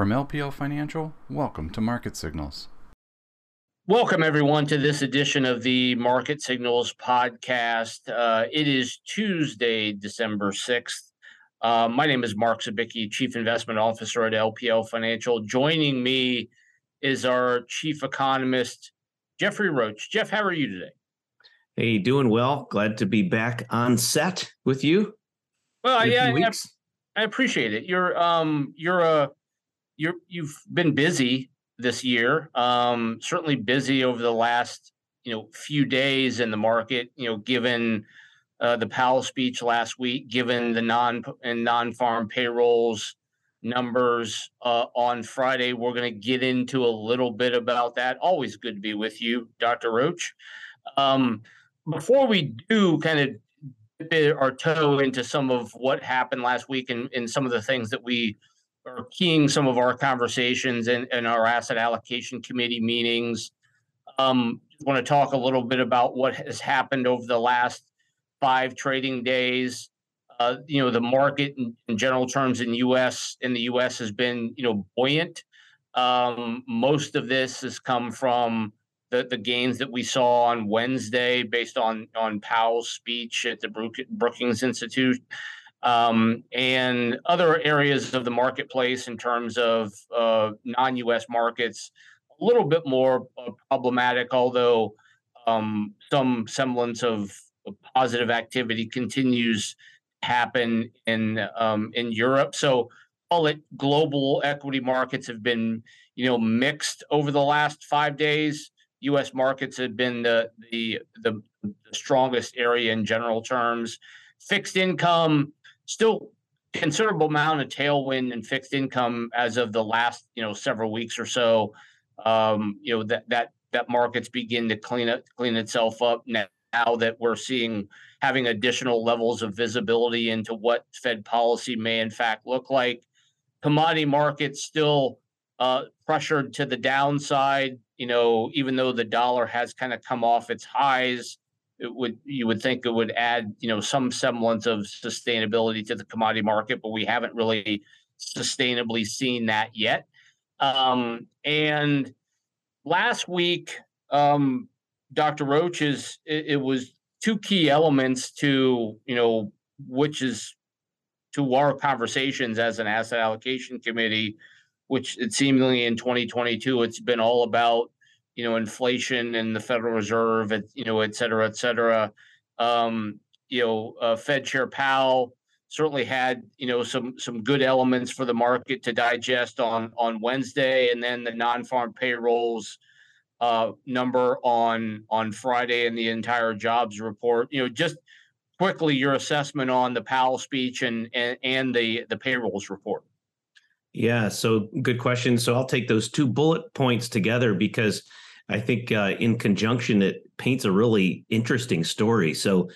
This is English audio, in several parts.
From LPL Financial, welcome to Market Signals. Welcome, everyone, to this edition of the Market Signals podcast. Uh, it is Tuesday, December 6th. Uh, my name is Mark Zabicki, Chief Investment Officer at LPL Financial. Joining me is our Chief Economist, Jeffrey Roach. Jeff, how are you today? Hey, doing well. Glad to be back on set with you. Well, yeah, I, I, appreciate it. You're um, you're a you're you've been busy this year. Um, certainly busy over the last you know few days in the market. You know, given uh, the Powell speech last week, given the non and non-farm payrolls numbers uh, on Friday, we're going to get into a little bit about that. Always good to be with you, Dr. Roach. Um, before we do kind of dip our toe into some of what happened last week and, and some of the things that we are keying some of our conversations in, in our asset allocation committee meetings. Um, want to talk a little bit about what has happened over the last five trading days. Uh, you know, the market in, in, general terms in U.S. in the U.S. has been you know buoyant. Um, most of this has come from the, the gains that we saw on Wednesday, based on on Powell's speech at the Brookings Institute um, and other areas of the marketplace in terms of uh, non-U.S. markets, a little bit more uh, problematic. Although um, some semblance of, positive activity continues to happen in um, in Europe. So, all it global equity markets have been, you know, mixed over the last five days. U.S. markets have been the the the, the strongest area in general terms. Fixed income still considerable amount of tailwind and fixed income as of the last you know several weeks or so. Um, you know that that that markets begin to clean up clean itself up now, now that we're seeing having additional levels of visibility into what Fed policy may in fact look like. Commodity markets still uh, pressured to the downside. You know, even though the dollar has kind of come off its highs, it would you would think it would add you know some semblance of sustainability to the commodity market, but we haven't really sustainably seen that yet. Um, and last week, um, Dr. Roach is it, it was two key elements to you know which is to our conversations as an asset allocation committee, which it seemingly in 2022 it's been all about you know, inflation and the Federal Reserve, you know, et cetera, et cetera. Um, you know, uh, Fed Chair Powell certainly had you know some some good elements for the market to digest on on Wednesday, and then the non-farm payrolls uh, number on on Friday and the entire jobs report. You know, just quickly your assessment on the Powell speech and and, and the the payrolls report. Yeah, so good question. So I'll take those two bullet points together because I think uh, in conjunction, it paints a really interesting story. So,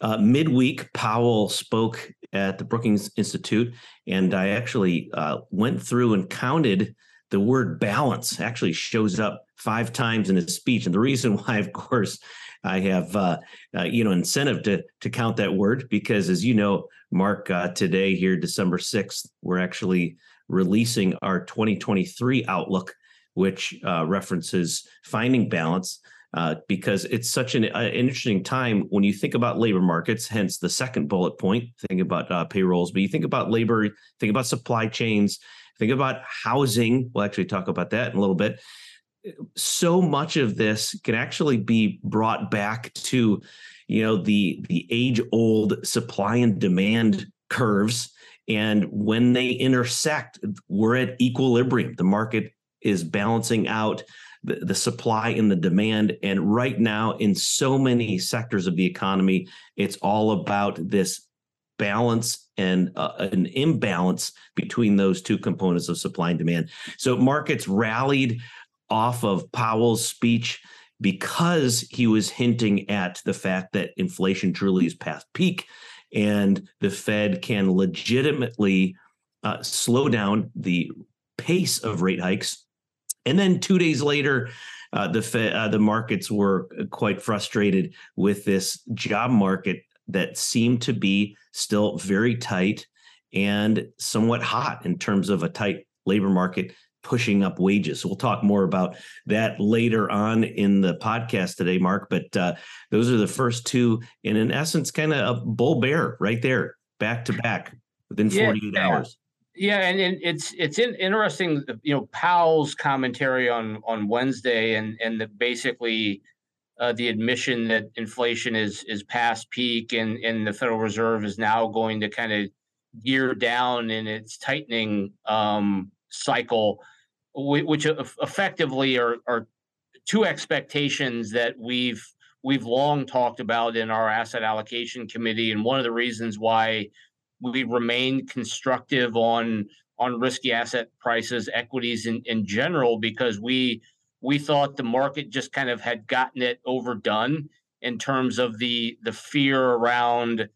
uh, midweek, Powell spoke at the Brookings Institute, and I actually uh, went through and counted the word balance. Actually, shows up five times in his speech, and the reason why, of course, I have uh, uh, you know incentive to to count that word because, as you know, Mark, uh, today here, December sixth, we're actually releasing our 2023 outlook which uh, references finding balance. Uh, because it's such an uh, interesting time when you think about labor markets, hence the second bullet point, think about uh, payrolls, but you think about labor, think about supply chains, think about housing. We'll actually talk about that in a little bit. So much of this can actually be brought back to, you know, the the age old supply and demand curves. And when they intersect, we're at equilibrium. The market is balancing out the, the supply and the demand. And right now, in so many sectors of the economy, it's all about this balance and uh, an imbalance between those two components of supply and demand. So markets rallied off of Powell's speech because he was hinting at the fact that inflation truly is past peak and the Fed can legitimately uh, slow down the pace of rate hikes. And then two days later, uh, the uh, the markets were quite frustrated with this job market that seemed to be still very tight and somewhat hot in terms of a tight labor market pushing up wages. So we'll talk more about that later on in the podcast today, Mark. But uh, those are the first two, and in essence, kind of a bull bear right there, back to back within 48 yeah, hours. Yeah, and, and it's it's in, interesting, you know, Powell's commentary on on Wednesday, and and the, basically uh, the admission that inflation is is past peak, and and the Federal Reserve is now going to kind of gear down in its tightening um, cycle, which effectively are are two expectations that we've we've long talked about in our asset allocation committee, and one of the reasons why we remain constructive on on risky asset prices, equities in, in general, because we we thought the market just kind of had gotten it overdone in terms of the the fear around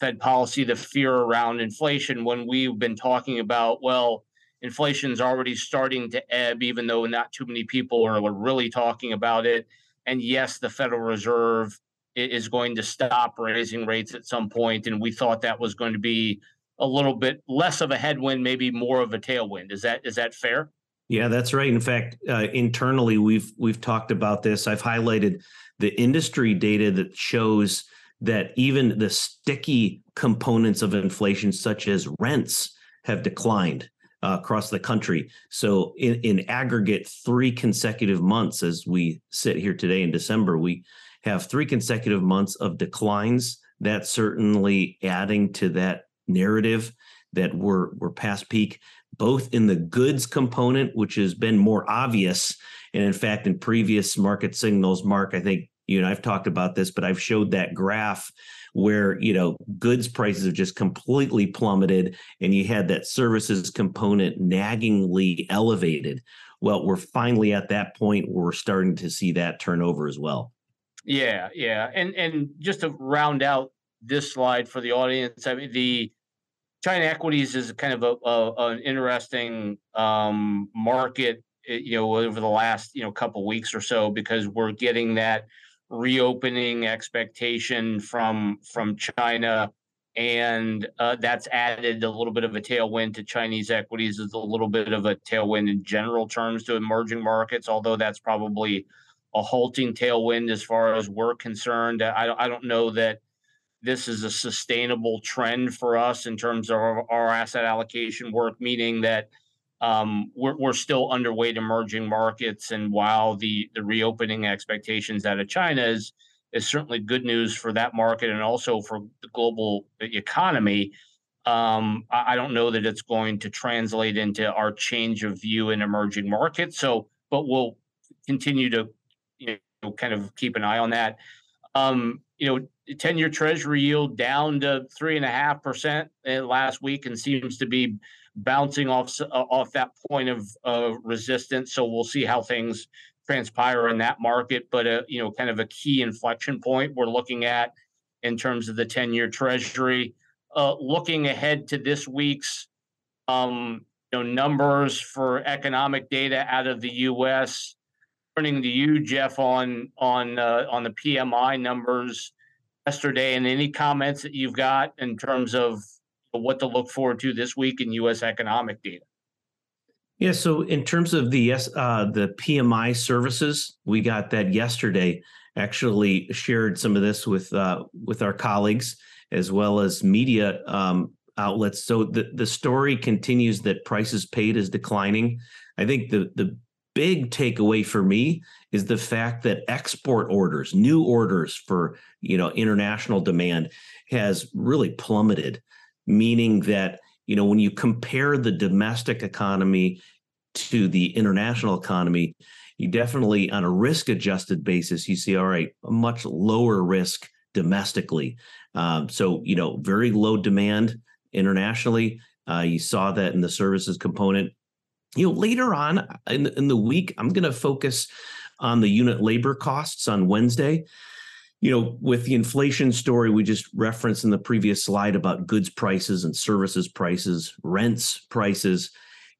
Fed policy, the fear around inflation. When we've been talking about, well, inflation's already starting to ebb, even though not too many people are really talking about it. And yes, the Federal Reserve is going to stop raising rates at some point, and we thought that was going to be a little bit less of a headwind, maybe more of a tailwind. Is that is that fair? Yeah, that's right. In fact, uh, internally, we've we've talked about this. I've highlighted the industry data that shows that even the sticky components of inflation, such as rents, have declined uh, across the country. So, in, in aggregate, three consecutive months, as we sit here today in December, we have three consecutive months of declines. That's certainly adding to that narrative that we're we're past peak, both in the goods component, which has been more obvious, and in fact, in previous market signals, Mark, I think you know I've talked about this, but I've showed that graph where you know goods prices have just completely plummeted, and you had that services component naggingly elevated. Well, we're finally at that point where we're starting to see that turnover as well. Yeah, yeah, and and just to round out this slide for the audience, I mean the China equities is kind of a, a an interesting um, market, eh, you know, over the last you know couple weeks or so because we're getting that reopening expectation from from China, and uh, that's added a little bit of a tailwind to Chinese equities. Is a little bit of a tailwind in general terms to emerging markets, although that's probably a halting tailwind as far as we're concerned. I don't, I don't know that this is a sustainable trend for us in terms of our, our asset allocation work, meaning that um, we're, we're still underweight emerging markets. And while the, the reopening expectations out of China is, is certainly good news for that market and also for the global economy, um, I, I don't know that it's going to translate into our change of view in emerging markets. So, but we'll continue to you know, kind of keep an eye on that. Um, you know, 10 year treasury yield down to three and a half percent last week and seems to be bouncing off uh, off that point of uh, resistance. So we'll see how things transpire in that market. But uh, you know, kind of a key inflection point we're looking at in terms of the 10 year treasury. Uh, looking ahead to this week's um, you know numbers for economic data out of the U.S turning to you, Jeff, on on uh, on the PMI numbers yesterday, and any comments that you've got in terms of what to look forward to this week in U.S. economic data. Yeah, so in terms of the uh, the PMI services, we got that yesterday. Actually, shared some of this with uh, with our colleagues as well as media um, outlets. So the the story continues that prices paid is declining. I think the the big takeaway for me is the fact that export orders, new orders for you know international demand, has really plummeted. Meaning that you know when you compare the domestic economy to the international economy, you definitely on a risk adjusted basis you see all right a much lower risk domestically. Um, so you know very low demand internationally. Uh, you saw that in the services component you know, later on in, in the week, I'm going to focus on the unit labor costs on Wednesday. You know, with the inflation story we just referenced in the previous slide about goods prices and services prices, rents prices,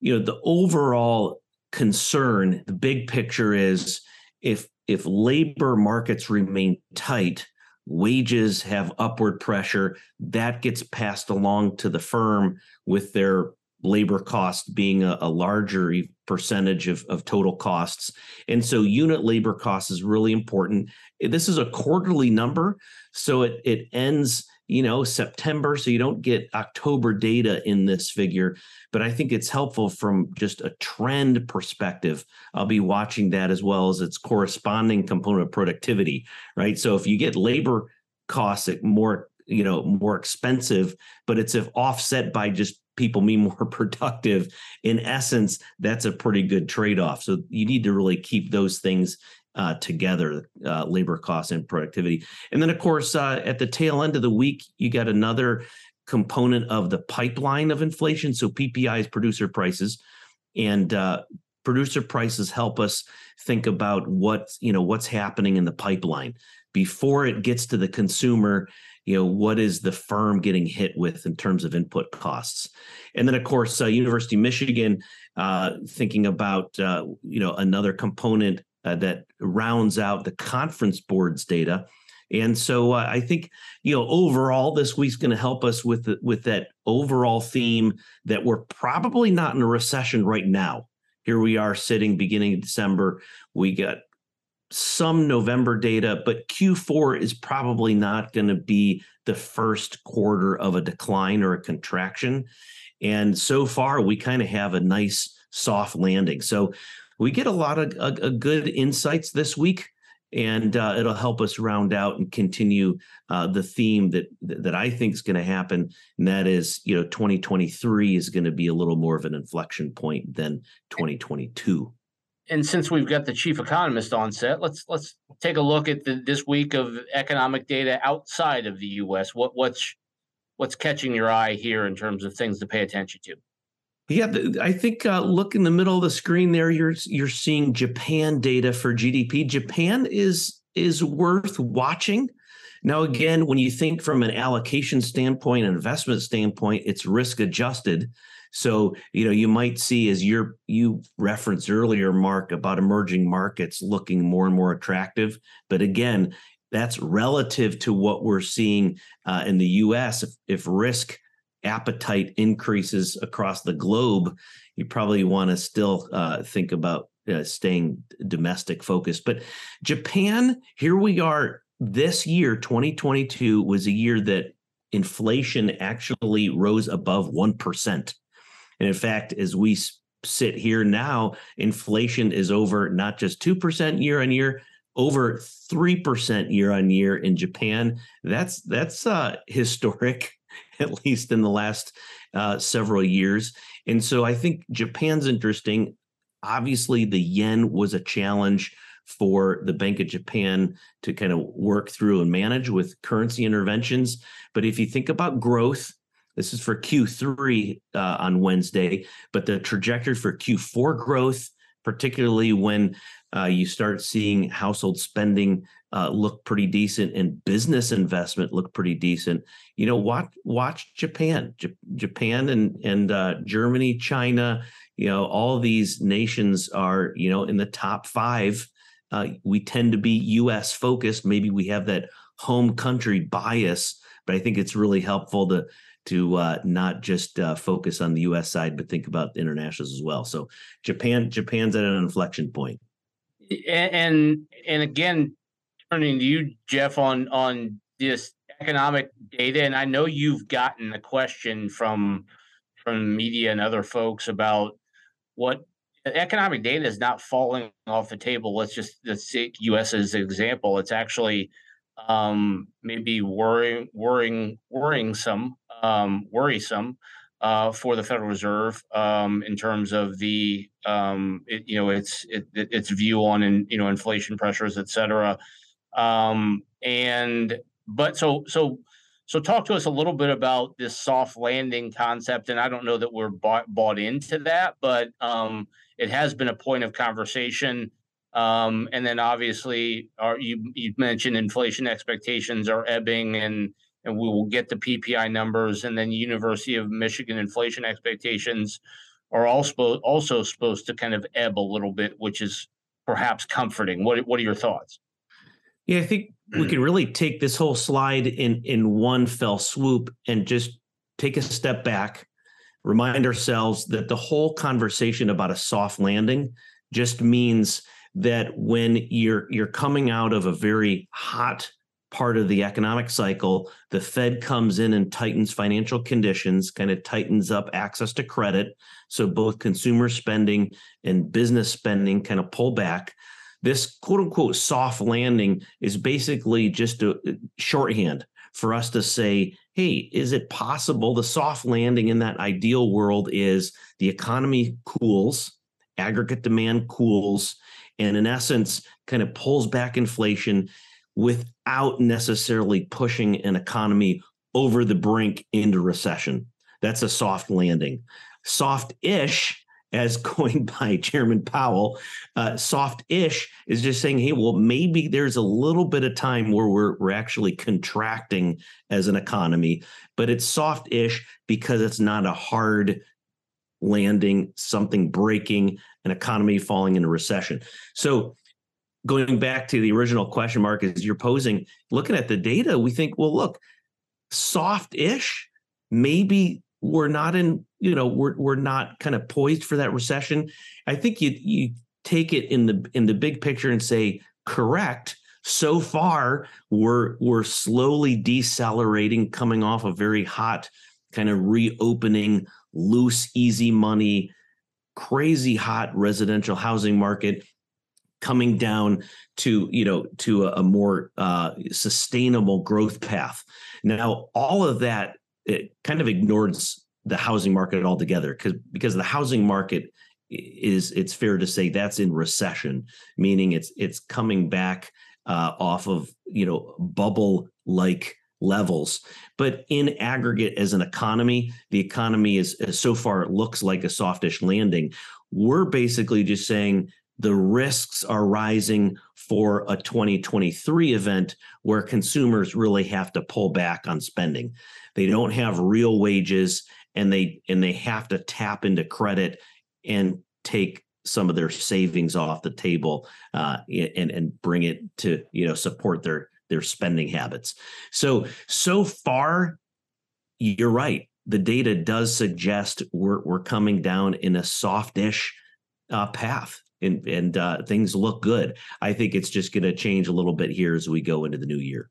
you know, the overall concern, the big picture is if if labor markets remain tight, wages have upward pressure, that gets passed along to the firm with their labor cost being a, a larger percentage of, of total costs. And so unit labor cost is really important. This is a quarterly number. So it, it ends, you know, September. So you don't get October data in this figure. But I think it's helpful from just a trend perspective. I'll be watching that as well as its corresponding component of productivity, right? So if you get labor costs at more you know more expensive but it's if offset by just people being more productive in essence that's a pretty good trade-off so you need to really keep those things uh, together uh, labor costs and productivity. And then of course uh, at the tail end of the week you got another component of the pipeline of inflation. So ppi is producer prices and uh, producer prices help us think about what you know what's happening in the pipeline. Before it gets to the consumer you know what is the firm getting hit with in terms of input costs? And then of course uh, university of michigan uh, thinking about you know another component uh, that rounds out the conference boards data and so uh, i think you know overall this week's going to help us with the, with that overall theme that we're probably not in a recession right now here we are sitting beginning of december we got some November data, but Q4 is probably not going to be the first quarter of a decline or a contraction. And so far, we kind of have a nice soft landing. So we get a lot of a, a good insights this week, and uh, it'll help us round out and continue uh, the theme that that I think is going to happen, and that is, you know, 2023 is going to be a little more of an inflection point than 2022 and since we've got the chief economist on set, let's let's take a look at the, this week of economic data outside of the U.S. What what's what's catching your eye here in terms of things to pay attention to? Yeah, I think uh, look in the middle of the screen there. You're you're seeing Japan data for GDP. Japan is is worth watching. Now, again, when you think from an allocation standpoint, an investment standpoint, it's risk adjusted. So, you know, you might see as you're you referenced earlier, Mark, about emerging markets looking more and more attractive. But again, that's relative to what we're seeing uh, in the U.S. If, if risk appetite increases across the globe, you probably want to still uh, think about uh, staying domestic focused. But Japan, here we are. This year, 2022, was a year that inflation actually rose above 1%. And in fact, as we sit here now, inflation is over not just 2% year on year, over 3% year on year in Japan. That's that's uh, historic, at least in the last uh, several years. And so I think Japan's interesting. Obviously, the yen was a challenge for the Bank of Japan to kind of work through and manage with currency interventions. But if you think about growth, this is for Q3 uh, on Wednesday, but the trajectory for Q4 growth, particularly when uh, you start seeing household spending uh, look pretty decent and business investment look pretty decent. You know, watch watch Japan, J- Japan and and uh, Germany, China. You know, all these nations are you know in the top five. Uh, we tend to be U.S. focused. Maybe we have that home country bias, but I think it's really helpful to to uh, not just uh, focus on the U.S. side, but think about the internationals as well. So Japan, Japan's at an inflection point. And and again, turning to you, Jeff, on on this economic data, and I know you've gotten a question from from media and other folks about what economic data is not falling off the table. Let's just let's take U.S. as an example. It's actually um, maybe worrying, worrying, worrying some um, worrisome uh, for the Federal Reserve um, in terms of the um, it, you know its it, its view on in, you know inflation pressures, et cetera. Um, and but so so so talk to us a little bit about this soft landing concept. And I don't know that we're bought bought into that, but um, it has been a point of conversation. Um, and then obviously, our, you you mentioned inflation expectations are ebbing and and we will get the PPI numbers, and then University of Michigan inflation expectations are also also supposed to kind of ebb a little bit, which is perhaps comforting. What what are your thoughts? Yeah, I think we can really take this whole slide in in one fell swoop and just take a step back. remind ourselves that the whole conversation about a soft landing just means that when you're you're coming out of a very hot part of the economic cycle, the Fed comes in and tightens financial conditions, kind of tightens up access to credit. So both consumer spending and business spending kind of pull back. This quote unquote soft landing is basically just a uh, shorthand for us to say, hey, is it possible the soft landing in that ideal world is the economy cools, aggregate demand cools, and in essence, kind of pulls back inflation without necessarily pushing an economy over the brink into recession. That's a soft landing. Soft ish as coined by Chairman Powell, uh, soft-ish is just saying, hey, well, maybe there's a little bit of time where we're we're actually contracting as an economy, but it's soft-ish because it's not a hard landing, something breaking, an economy falling into recession. So going back to the original question mark is you're posing, looking at the data, we think, well, look, soft-ish, maybe we're not in you know we're we're not kind of poised for that recession. I think you you take it in the in the big picture and say correct so far we're we're slowly decelerating coming off a very hot kind of reopening loose easy money crazy hot residential housing market coming down to you know to a, a more uh, sustainable growth path. Now all of that it kind of ignores the housing market altogether because because the housing market is it's fair to say that's in recession meaning it's it's coming back uh, off of you know bubble like levels. But in aggregate as an economy the economy is, so far looks like a softish landing. We're basically just saying the risks are rising for a 2023 event where consumers really have to pull back on spending they don't have real wages and they and they have to tap into credit and take some of their savings off the table uh, and and bring it to you know support their their spending habits. So so far, you're right. The data does suggest we're we're coming down in a softish uh, path, and and uh, things look good. I think it's just going to change a little bit here as we go into the new year.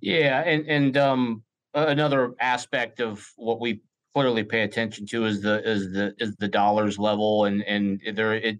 Yeah, and and um, another aspect of what we clearly pay attention to is the is the is the dollars level and and there it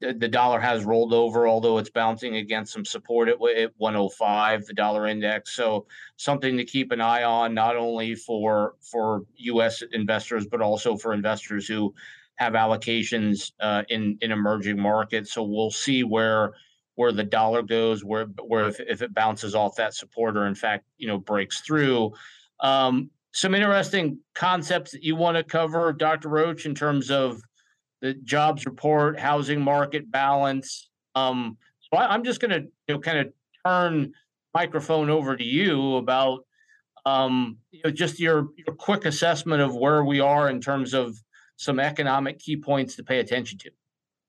the dollar has rolled over although it's bouncing against some support at, at 105 the dollar index so something to keep an eye on not only for for US investors but also for investors who have allocations uh, in in emerging markets so we'll see where where the dollar goes where where if, if it bounces off that support or in fact you know breaks through um, some interesting concepts that you want to cover, Dr. Roach, in terms of the jobs report, housing market balance. Um, so I, am just going to you know, kind of turn microphone over to you about um, you know, just your your quick assessment of where we are in terms of some economic key points to pay attention to.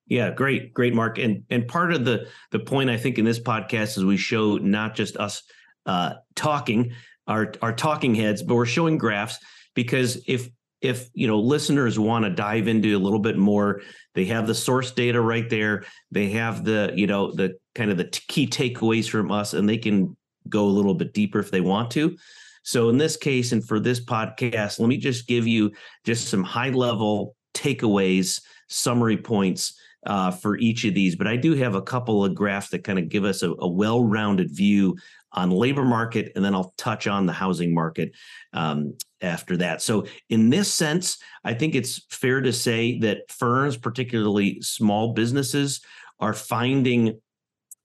Yeah, great, great, Mark. And and part of the the point I think in this podcast is we show not just us uh, talking, our our talking heads, but we're showing graphs because if if you know listeners want to dive into a little bit more, they have the source data right there. They have the you know the kind of the key takeaways from us, and they can go a little bit deeper if they want to. So in this case, and for this podcast, let me just give you just some high level takeaways, summary points uh, for each of these. But I do have a couple of graphs that kind of give us a, a well rounded view on labor market, and then I'll touch on the housing market um, after that. So, in this sense, I think it's fair to say that firms, particularly small businesses, are finding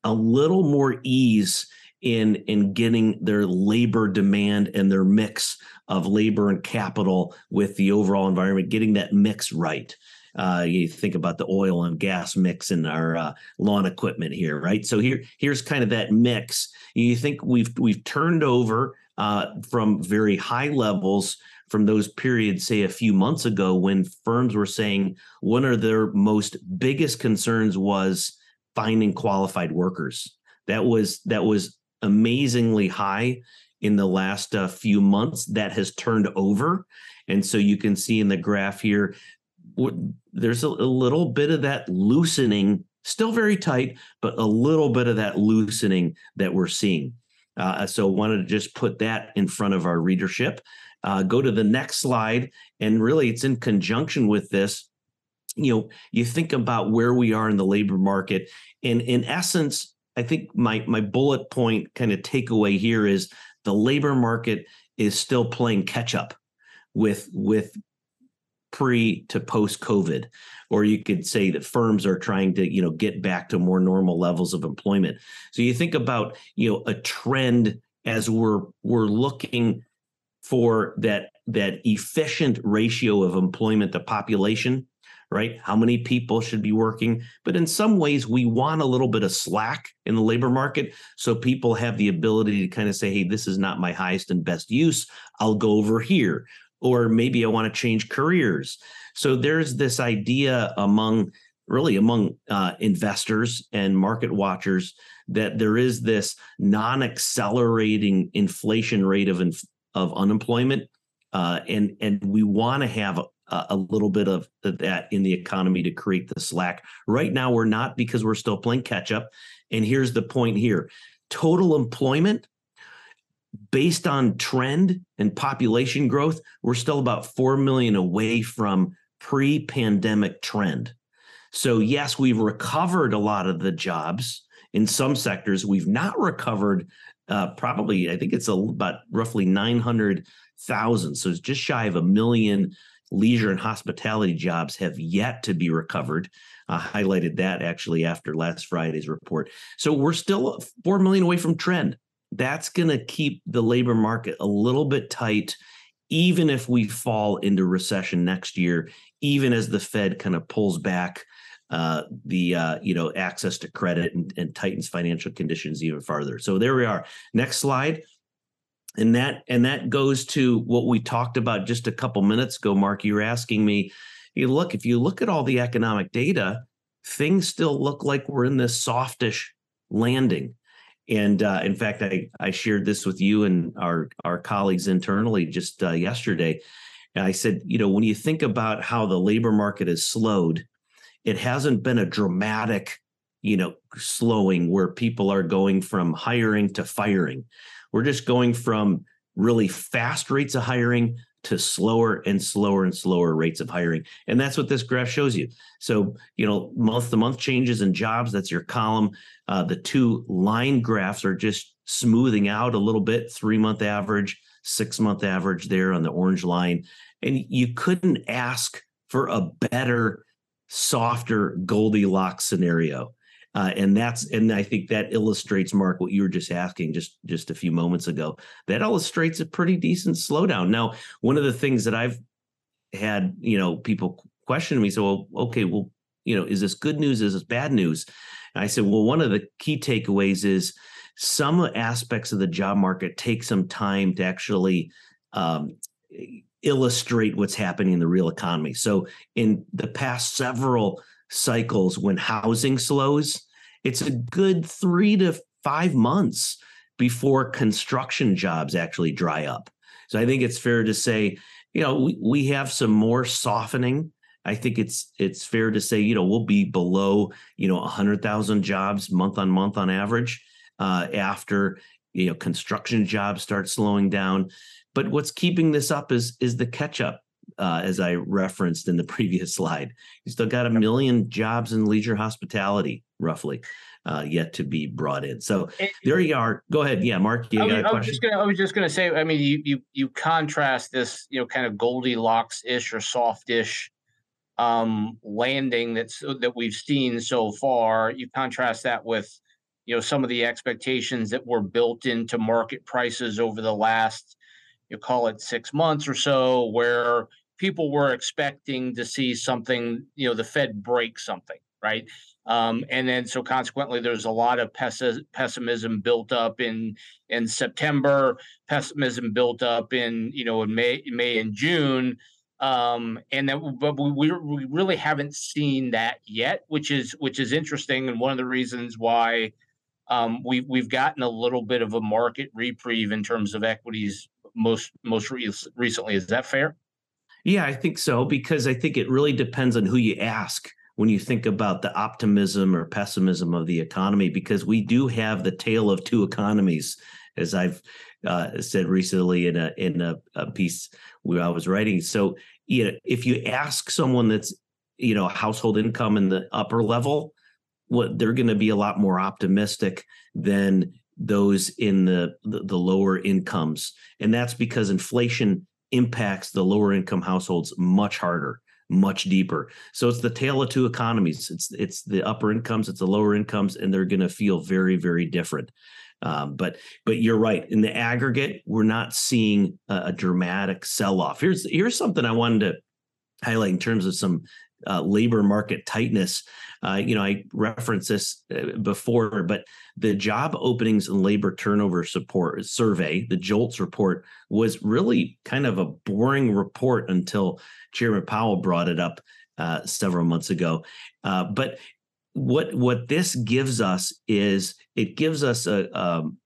a little more ease in in getting their labor demand and their mix of labor and capital with the overall environment, getting that mix right. Uh, you think about the oil and gas mix in our uh, lawn equipment here, right? So here, here's kind of that mix. You think we've we've turned over uh, from very high levels from those periods, say a few months ago, when firms were saying one of their most biggest concerns was finding qualified workers. That was that was amazingly high in the last uh, few months that has turned over. And so you can see in the graph here, there's a, a little bit of that loosening, still very tight, but a little bit of that loosening that we're seeing. Uh, so wanted to just put that in front of our readership. Uh, go to the next slide, and really, it's in conjunction with this. You know, you think about where we are in the labor market, and in essence, I think my my bullet point kind of takeaway here is the labor market is still playing catch up with with pre to post COVID, or you could say that firms are trying to you know get back to more normal levels of employment. So you think about you know a trend as we're we're looking for that that efficient ratio of employment to population right? How many people should be working? But in some ways we want a little bit of slack in the labor market. So people have the ability to kind of say hey this is not my highest and best use. I'll go over here. Or maybe i want to change careers. So there's this idea among really among uh, investors and market watchers that there is this non-accelerating inflation rate of inf- of unemployment, uh, and and we want to have a, a, little bit of that in the economy to create the slack. Right now, we're not because we're still playing catch up. And here's the point here: total employment based on trend and population growth, we're still about 4 million away from pre pandemic trend. So, yes, we've recovered a lot of the jobs in some sectors. We've not recovered uh, probably, I think it's a, about roughly 900,000. So it's just shy of a million leisure and hospitality jobs have yet to be recovered. I highlighted that actually after last Friday's report. So we're still 4 million away from trend. That's going to keep the labor market a little bit tight, even if we fall into recession next year, even as the Fed kind of pulls back uh, the uh, you know access to credit and, and tightens financial conditions even farther. So there we are. Next slide. And that and that goes to what we talked about just a couple minutes ago, Mark. You were asking me, you look, if you look at all the economic data, things still look like we're in this softish landing. And uh, in fact, I, I shared this with you and our, our colleagues internally just uh, yesterday. And I said, you know, when you think about how the labor market has slowed, it hasn't been a dramatic you know slowing where people are going from hiring to firing we're just going from really fast rates of hiring to slower and slower and slower rates of hiring. And that's what this graph shows you. So you know month to month changes in jobs that's your column. Uh, the two line graphs are just smoothing out a little bit three month average six month average there on the orange line. And you couldn't ask for a better softer Goldilocks scenario. Uh, and that's and I think that illustrates Mark what you were just asking just just a few moments ago. That illustrates a pretty decent slowdown. Now, one of the things that I've had, you know, people question me, so well, okay, well, you know, is this good news? Is this bad news? And I said, well, one of the key takeaways is some aspects of the job market take some time to actually um, illustrate what's happening in the real economy. So, in the past several cycles, when housing slows, it's a good three to five months before construction jobs actually dry up. So, I think it's fair to say, you know, we, we have some more softening. I think it's it's fair to say, you know, we'll be below, you know, 100,000 jobs month on month on average uh, after you know construction jobs start slowing down but what's keeping this up is is the catch up, uh, as I referenced in the previous slide. You still got a million jobs in leisure hospitality, roughly, uh, yet to be brought in. So there you are. Go ahead. Yeah, Mark, you I, got a question? Was gonna, I was just going to say. I mean, you you you contrast this, you know, kind of Goldilocks ish or soft ish um, landing that's that we've seen so far. You contrast that with you know some of the expectations that were built into market prices over the last you call it six months or so, where people were expecting to see something, you know, the Fed break something, right? Um, and then so consequently, there's a lot of pessimism built up in in September, pessimism built up in you know in May, May and June, um, and then but we we really haven't seen that yet, which is which is interesting, and one of the reasons why um, we we've gotten a little bit of a market reprieve in terms of equities most most re- recently. Is that fair? Yeah, I think so because I think it really depends on who you ask when you think about the optimism or pessimism of the economy because we do have the tale of two economies as I've uh, said recently in a in a, a, piece where I was writing. So, you know, if you ask someone that's you know household income in the upper level, what they're going to be a lot more optimistic than those in the, the, the lower incomes, and that's because inflation impacts the lower income households much harder much deeper. So it's the tale of two economies. It's it's the upper incomes, it's the lower incomes, and they're going to feel very very different. Um, but but you're right. In the aggregate, we're not seeing a, a dramatic sell off. Here's here's something I wanted to highlight in terms of some uh, labor market tightness. Uh, you know, I referenced this uh, before, but the job openings and labor turnover support survey, the JOLTS report, was really kind of a boring report until Chairman Powell brought it up uh, several months ago. Uh, but what what this gives us is it gives us a um,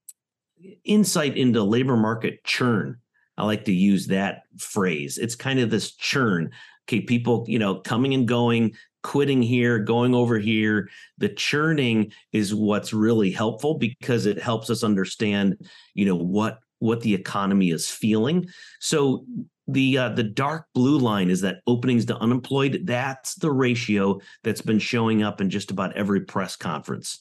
insight into labor market churn. I like to use that phrase. It's kind of this churn. Okay, people, you know, coming and going, quitting here, going over here. The churning is what's really helpful because it helps us understand, you know, what what the economy is feeling. So the uh, the dark blue line is that openings to unemployed. That's the ratio that's been showing up in just about every press conference,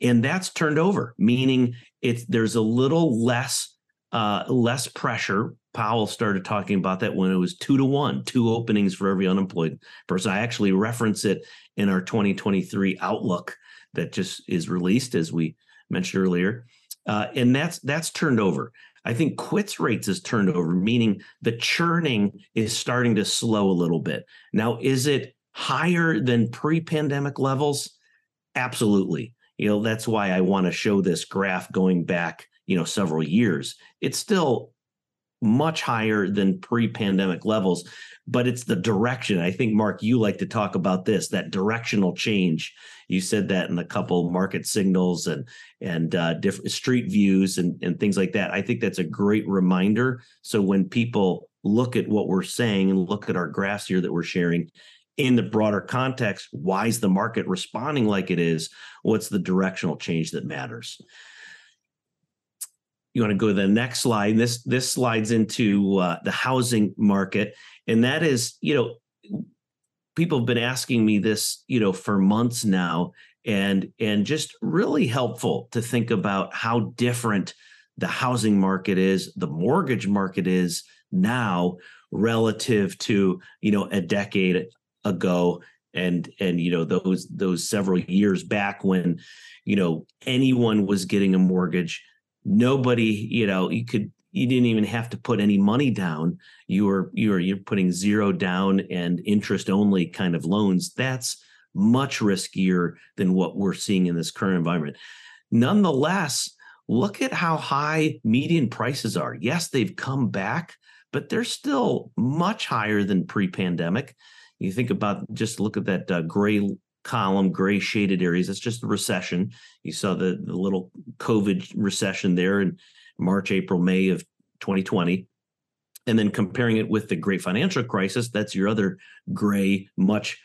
and that's turned over, meaning it's there's a little less uh, less pressure. Powell started talking about that when it was two to one, two openings for every unemployed person. I actually reference it in our 2023 outlook that just is released, as we mentioned earlier, uh, and that's that's turned over. I think quits rates is turned over, meaning the churning is starting to slow a little bit. Now, is it higher than pre-pandemic levels? Absolutely. You know, that's why I want to show this graph going back, you know, several years. It's still much higher than pre-pandemic levels, but it's the direction. I think Mark, you like to talk about this, that directional change you said that in a couple market signals and and uh, different street views and and things like that. I think that's a great reminder. So when people look at what we're saying and look at our graphs here that we're sharing in the broader context, why is the market responding like it is? What's the directional change that matters? You want to go to the next slide this this slides into uh, the housing market and that is you know people have been asking me this, you know, for months now, and and just really helpful to think about how different the housing market is, the mortgage market is now relative to you know a decade ago and and you know those those several years back when you know anyone was getting a mortgage nobody you know you could you didn't even have to put any money down. You were you were you're putting zero down and interest only kind of loans. That's much riskier than what we're seeing in this current environment. Nonetheless, look at how high median prices are. Yes, they've come back, but they're still much higher than pre-pandemic. You think about just look at that uh, gray column, gray shaded areas. That's just the recession. You saw the, the little COVID recession there, in March, April, May of 2020. And then comparing it with the great financial crisis, that's your other gray, much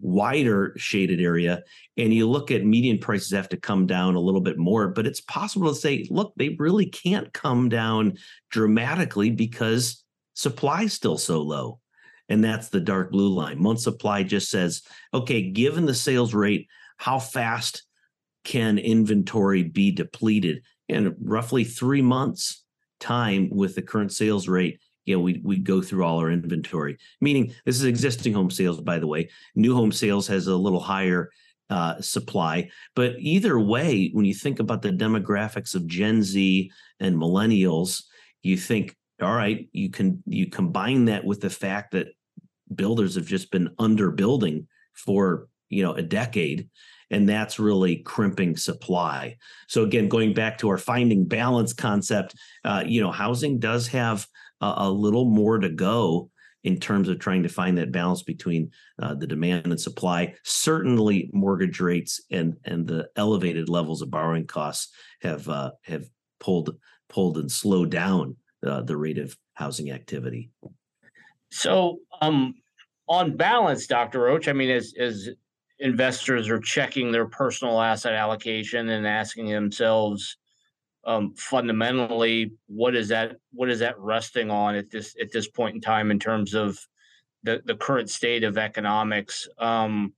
wider shaded area. And you look at median prices have to come down a little bit more, but it's possible to say, look, they really can't come down dramatically because supply is still so low. And that's the dark blue line. Month supply just says, okay, given the sales rate, how fast can inventory be depleted? in roughly three months time with the current sales rate you know we we go through all our inventory meaning this is existing home sales by the way new home sales has a little higher uh, supply but either way when you think about the demographics of gen z and millennials you think all right you can you combine that with the fact that builders have just been underbuilding for you know a decade and that's really crimping supply. So again, going back to our finding balance concept, uh, you know, housing does have a, a little more to go in terms of trying to find that balance between uh, the demand and supply. Certainly, mortgage rates and and the elevated levels of borrowing costs have uh, have pulled pulled and slowed down uh, the rate of housing activity. So, um, on balance, Dr. Roach, I mean, as as investors are checking their personal asset allocation and asking themselves um, fundamentally what is that what is that resting on at this at this point in time in terms of the the current state of economics um,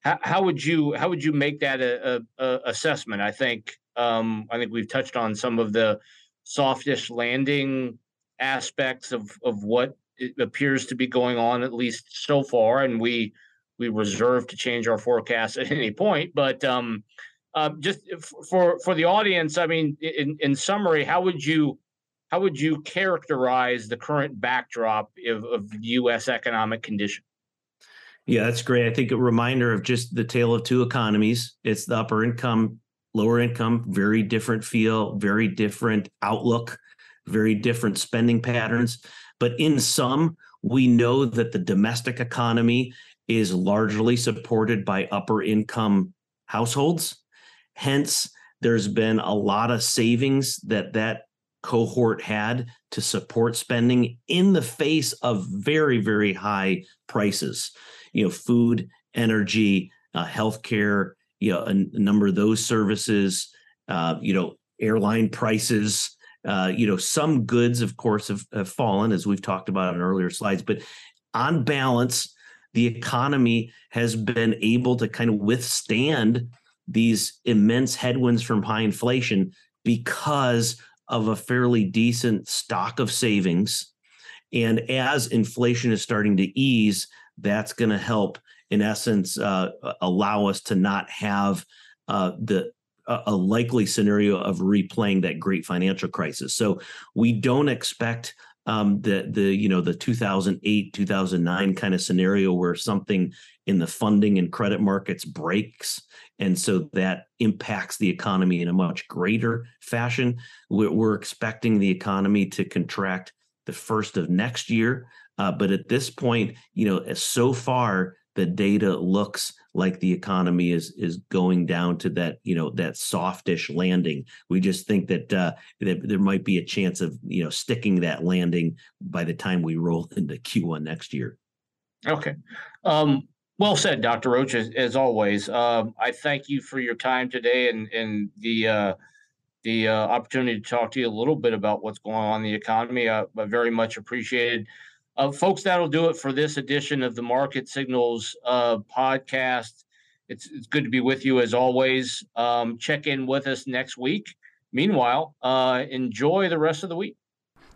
how, how would you how would you make that a, a, a assessment i think um, i think we've touched on some of the softish landing aspects of of what appears to be going on at least so far and we we reserve to change our forecast at any point. But um, uh, just for for the audience, I mean, in, in summary, how would you how would you characterize the current backdrop of, of U.S. economic condition? Yeah, that's great. I think a reminder of just the tale of two economies. It's the upper income, lower income, very different feel, very different outlook, very different spending patterns. But in sum, we know that the domestic economy is largely supported by upper income households. Hence, there's been a lot of savings that that cohort had to support spending in the face of very, very high prices. You know, food, energy, uh, healthcare, you know, a, a, number of those services, uh, you know, airline prices. Uh, you know, some goods, of course, have, have fallen, as we've talked about in earlier slides. But on balance, the economy has been able to kind of withstand these immense headwinds from high inflation because of a fairly decent stock of savings. And as inflation is starting to ease, that's going to help, in essence, uh, allow us to not have uh, the a likely scenario of replaying that great financial crisis. So we don't expect um, the the you know the 2008 2009 kind of scenario where something in the funding and credit markets breaks and so that impacts the economy in a much greater fashion we're, we're expecting the economy to contract the first of next year uh, but at this point you know so far the data looks like the economy is is going down to that you know that softish landing. We just think that uh, that there might be a chance of you know sticking that landing by the time we roll into Q1 next year. Okay, um, well said, Dr. Roach. As, as always, um, I thank you for your time today and and the. Uh, the uh, opportunity to talk to you a little bit about what's going on in the economy. Uh, I very much appreciated uh, folks, that'll do it for this edition of the Market Signals uh, podcast. It's, it's good to be with you as always. Um, check in with us next week. Meanwhile, uh, enjoy the rest of the week.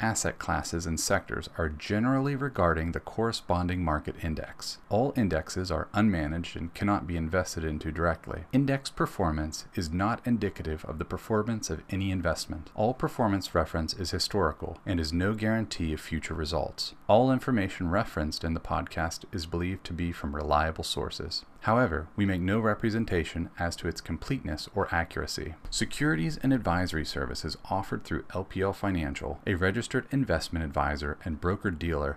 asset classes, and sectors are generally regarding the corresponding market index. All indexes are unmanaged and cannot be invested into directly. Index performance is not indicative of the performance of any investment. All performance reference is historical and is no guarantee of future results. All information referenced in the podcast is believed to be from reliable sources. However, we make no representation as to its completeness or accuracy. Securities and advisory services offered through LPL Financial, a registered investment advisor and broker dealer,